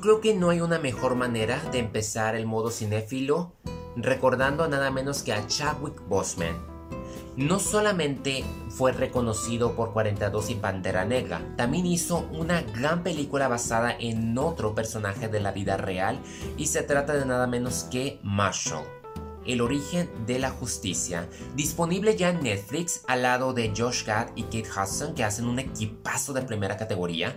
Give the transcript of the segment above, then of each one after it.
creo que no hay una mejor manera de empezar el modo cinéfilo recordando nada menos que a Chadwick Boseman. No solamente fue reconocido por 42 y Pantera Negra, también hizo una gran película basada en otro personaje de la vida real y se trata de nada menos que Marshall. El origen de la justicia, disponible ya en Netflix al lado de Josh Gad y Kate Hudson que hacen un equipazo de primera categoría.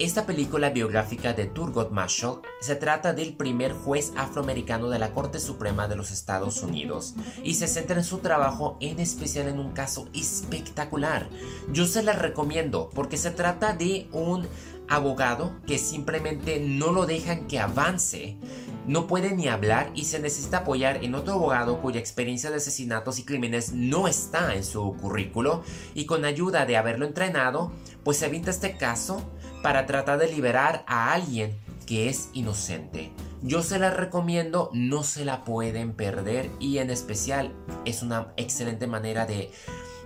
Esta película biográfica de Turgot Marshall se trata del primer juez afroamericano de la Corte Suprema de los Estados Unidos y se centra en su trabajo en especial en un caso espectacular. Yo se la recomiendo porque se trata de un abogado que simplemente no lo dejan que avance no puede ni hablar y se necesita apoyar en otro abogado cuya experiencia de asesinatos y crímenes no está en su currículo y con ayuda de haberlo entrenado, pues se avienta este caso para tratar de liberar a alguien que es inocente. Yo se la recomiendo, no se la pueden perder y en especial es una excelente manera de,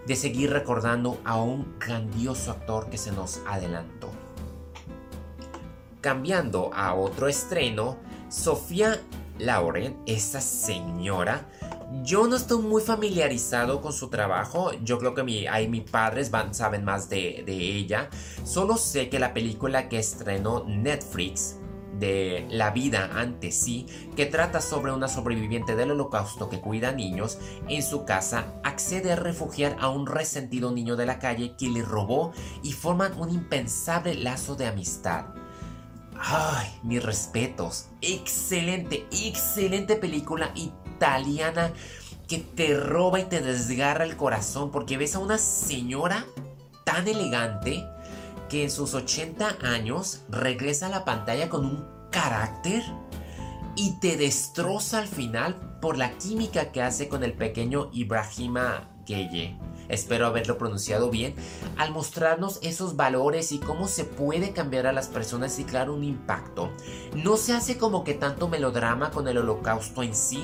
de seguir recordando a un grandioso actor que se nos adelantó. Cambiando a otro estreno, Sofía Lauren, esta señora, yo no estoy muy familiarizado con su trabajo. Yo creo que mi, ahí mis padres van, saben más de, de ella. Solo sé que la película que estrenó Netflix de La vida ante sí, que trata sobre una sobreviviente del holocausto que cuida a niños, en su casa accede a refugiar a un resentido niño de la calle que le robó y forman un impensable lazo de amistad. Ay, mis respetos. Excelente, excelente película italiana que te roba y te desgarra el corazón porque ves a una señora tan elegante que en sus 80 años regresa a la pantalla con un carácter y te destroza al final por la química que hace con el pequeño Ibrahima Geye espero haberlo pronunciado bien, al mostrarnos esos valores y cómo se puede cambiar a las personas y crear un impacto. No se hace como que tanto melodrama con el holocausto en sí,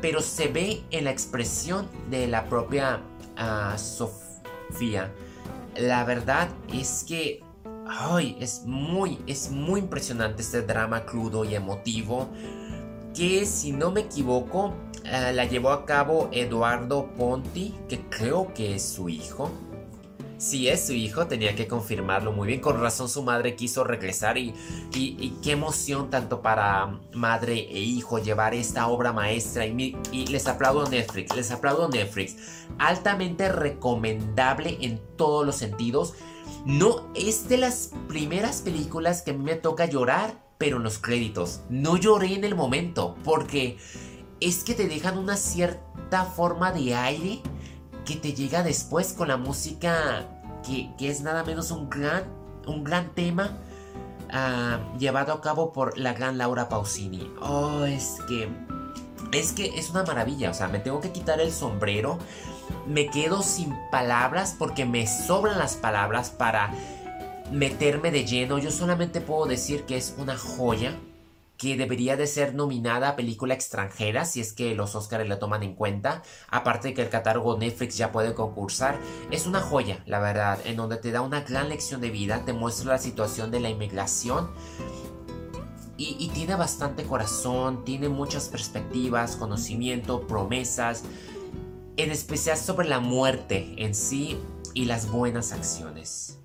pero se ve en la expresión de la propia ah, Sofía. La verdad es que ay, es muy, es muy impresionante este drama crudo y emotivo que si no me equivoco eh, la llevó a cabo Eduardo Ponti, que creo que es su hijo. Si es su hijo, tenía que confirmarlo muy bien. Con razón su madre quiso regresar y, y, qué emoción tanto para madre e hijo llevar esta obra maestra. Y, les aplaudo Netflix, les aplaudo Netflix. Altamente recomendable en todos los sentidos. No es de las primeras películas que a mí me toca llorar, pero en los créditos. No lloré en el momento, porque es que te dejan una cierta forma de aire que te llega después con la música que, es nada menos un gran, un gran tema ah, llevado a cabo por la gran Laura Pausini. Oh, es que... Es que es una maravilla, o sea, me tengo que quitar el sombrero, me quedo sin palabras porque me sobran las palabras para meterme de lleno. Yo solamente puedo decir que es una joya que debería de ser nominada a película extranjera si es que los Oscars la toman en cuenta. Aparte de que el catálogo Netflix ya puede concursar. Es una joya, la verdad, en donde te da una gran lección de vida, te muestra la situación de la inmigración. Y, y tiene bastante corazón, tiene muchas perspectivas, conocimiento, promesas, en especial sobre la muerte en sí y las buenas acciones.